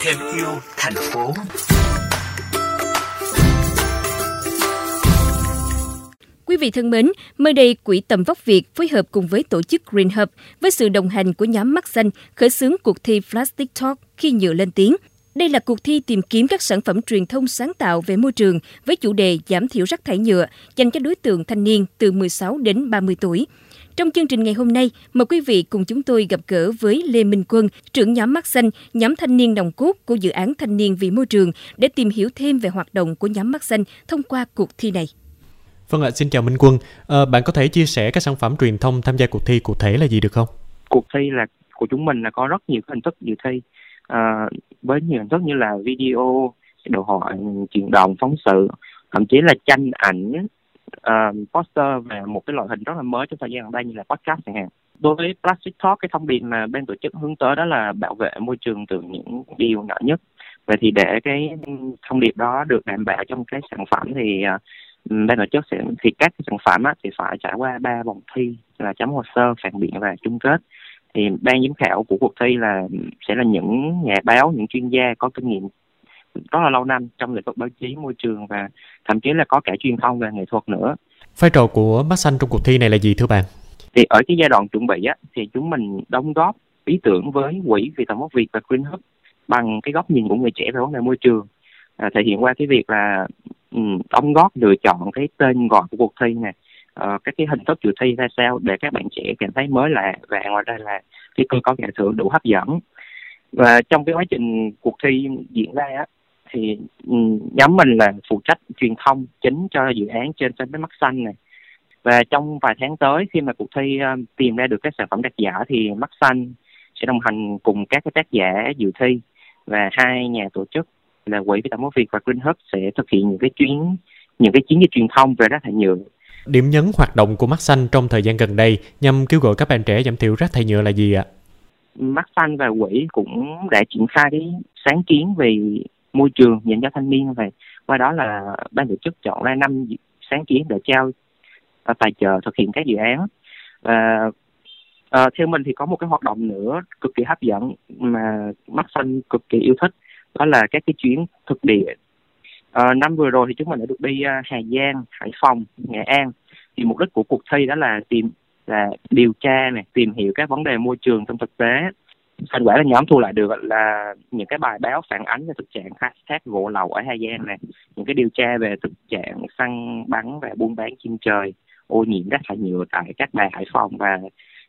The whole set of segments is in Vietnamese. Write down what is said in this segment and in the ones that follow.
Thêm yêu thành phố Quý vị thân mến, mới đây Quỹ Tầm Vóc Việt phối hợp cùng với tổ chức Green Hub với sự đồng hành của nhóm Mắt Xanh khởi xướng cuộc thi Plastic Talk khi nhựa lên tiếng. Đây là cuộc thi tìm kiếm các sản phẩm truyền thông sáng tạo về môi trường với chủ đề giảm thiểu rác thải nhựa dành cho đối tượng thanh niên từ 16 đến 30 tuổi. Trong chương trình ngày hôm nay, mời quý vị cùng chúng tôi gặp gỡ với Lê Minh Quân, trưởng nhóm Mắt Xanh, nhóm thanh niên đồng cốt của dự án Thanh niên vì môi trường để tìm hiểu thêm về hoạt động của nhóm Mắt Xanh thông qua cuộc thi này. Vâng ạ, xin chào Minh Quân. À, bạn có thể chia sẻ các sản phẩm truyền thông tham gia cuộc thi cụ thể là gì được không? Cuộc thi là của chúng mình là có rất nhiều hình thức dự thi à, với nhiều hình thức như là video, đồ họa, truyền động, phóng sự, thậm chí là tranh ảnh, uh, poster và một cái loại hình rất là mới trong thời gian gần đây như là podcast chẳng hạn. Đối với Plastic Talk, cái thông điệp mà bên tổ chức hướng tới đó là bảo vệ môi trường từ những điều nhỏ nhất. Vậy thì để cái thông điệp đó được đảm bảo trong cái sản phẩm thì uh, bên tổ chức sẽ thì các cái sản phẩm á, thì phải trải qua ba vòng thi là chấm hồ sơ phản biện và chung kết thì ban giám khảo của cuộc thi là sẽ là những nhà báo những chuyên gia có kinh nghiệm rất là lâu năm trong lĩnh vực báo chí môi trường và thậm chí là có cả truyền thông về nghệ thuật nữa. Vai trò của mắt xanh trong cuộc thi này là gì thưa bạn? Thì ở cái giai đoạn chuẩn bị á thì chúng mình đóng góp ý tưởng với quỹ vì tầm vóc việt và green hub bằng cái góc nhìn của người trẻ về vấn đề môi trường. À, thể hiện qua cái việc là um, đóng góp lựa chọn cái tên gọi của cuộc thi này uh, các cái hình thức dự thi ra sao để các bạn trẻ cảm thấy mới lạ và ngoài ra là cái cơ cấu giải thưởng đủ hấp dẫn. Và trong cái quá trình cuộc thi diễn ra á thì nhóm mình là phụ trách truyền thông chính cho dự án trên fanpage mắt xanh này và trong vài tháng tới khi mà cuộc thi tìm ra được các sản phẩm đạt giải thì mắt xanh sẽ đồng hành cùng các cái tác giả dự thi và hai nhà tổ chức là quỹ Nam Việt và Green Hub sẽ thực hiện những cái chuyến những cái chiến dịch truyền thông về rác thải nhựa. Điểm nhấn hoạt động của Mắt Xanh trong thời gian gần đây nhằm kêu gọi các bạn trẻ giảm thiểu rác thải nhựa là gì ạ? Mắt Xanh và quỹ cũng đã triển khai cái sáng kiến về môi trường dành cho thanh niên về qua đó là ban tổ chức chọn ra năm sáng kiến để trao và tài trợ thực hiện các dự án. Và à, theo mình thì có một cái hoạt động nữa cực kỳ hấp dẫn mà mắt xanh cực kỳ yêu thích đó là các cái chuyến thực địa. À, năm vừa rồi thì chúng mình đã được đi uh, Hà Giang, Hải Phòng, Nghệ An. Thì mục đích của cuộc thi đó là tìm là điều tra này tìm hiểu các vấn đề môi trường trong thực tế thành quả là nhóm thu lại được là những cái bài báo phản ánh về thực trạng khai thác gỗ lậu ở Hà Giang này, những cái điều tra về thực trạng săn bắn và buôn bán chim trời, ô nhiễm rác thải nhựa tại các đài Hải Phòng và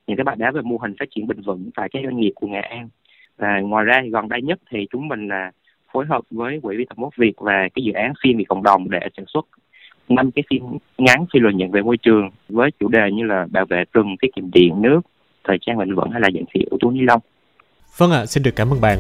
những cái bài báo về mô hình phát triển bền vững tại các doanh nghiệp của Nghệ An. Và ngoài ra gần đây nhất thì chúng mình là phối hợp với quỹ vi tập mốt việt và cái dự án phim vì cộng đồng để sản xuất năm cái phim ngắn phi lợi nhuận về môi trường với chủ đề như là bảo vệ rừng, tiết kiệm điện, nước, thời trang bền vững hay là giảm thiểu túi ni lông vâng ạ xin được cảm ơn bạn.